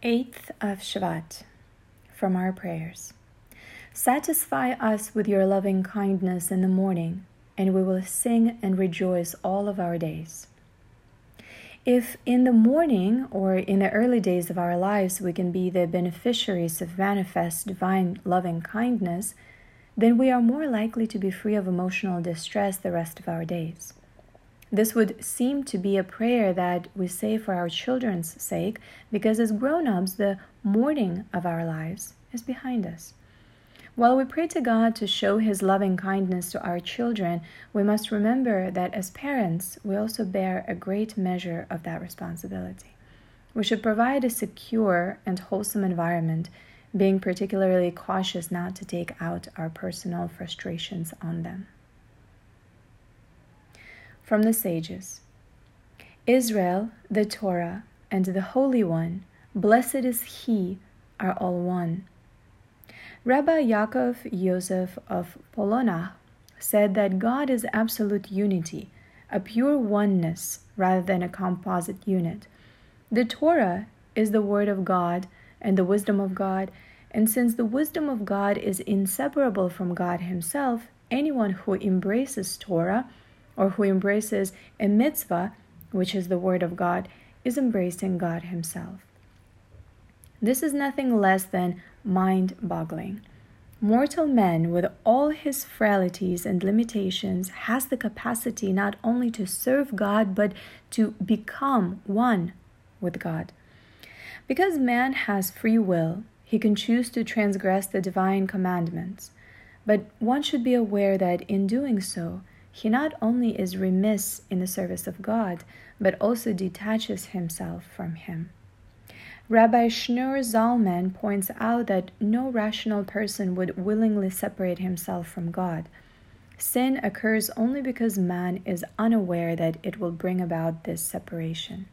8th of Shvat from our prayers. Satisfy us with your loving kindness in the morning, and we will sing and rejoice all of our days. If in the morning or in the early days of our lives we can be the beneficiaries of manifest divine loving kindness, then we are more likely to be free of emotional distress the rest of our days. This would seem to be a prayer that we say for our children's sake, because as grown ups, the morning of our lives is behind us. While we pray to God to show His loving kindness to our children, we must remember that as parents, we also bear a great measure of that responsibility. We should provide a secure and wholesome environment, being particularly cautious not to take out our personal frustrations on them from the sages Israel, the Torah, and the Holy One, blessed is He, are all one. Rabbi Yaakov Yosef of Polona said that God is absolute unity, a pure oneness rather than a composite unit. The Torah is the Word of God and the wisdom of God, and since the wisdom of God is inseparable from God Himself, anyone who embraces Torah or who embraces a mitzvah, which is the word of God, is embracing God Himself. This is nothing less than mind boggling. Mortal man, with all his frailties and limitations, has the capacity not only to serve God, but to become one with God. Because man has free will, he can choose to transgress the divine commandments. But one should be aware that in doing so, he not only is remiss in the service of God, but also detaches himself from Him. Rabbi Schneur Zalman points out that no rational person would willingly separate himself from God. Sin occurs only because man is unaware that it will bring about this separation.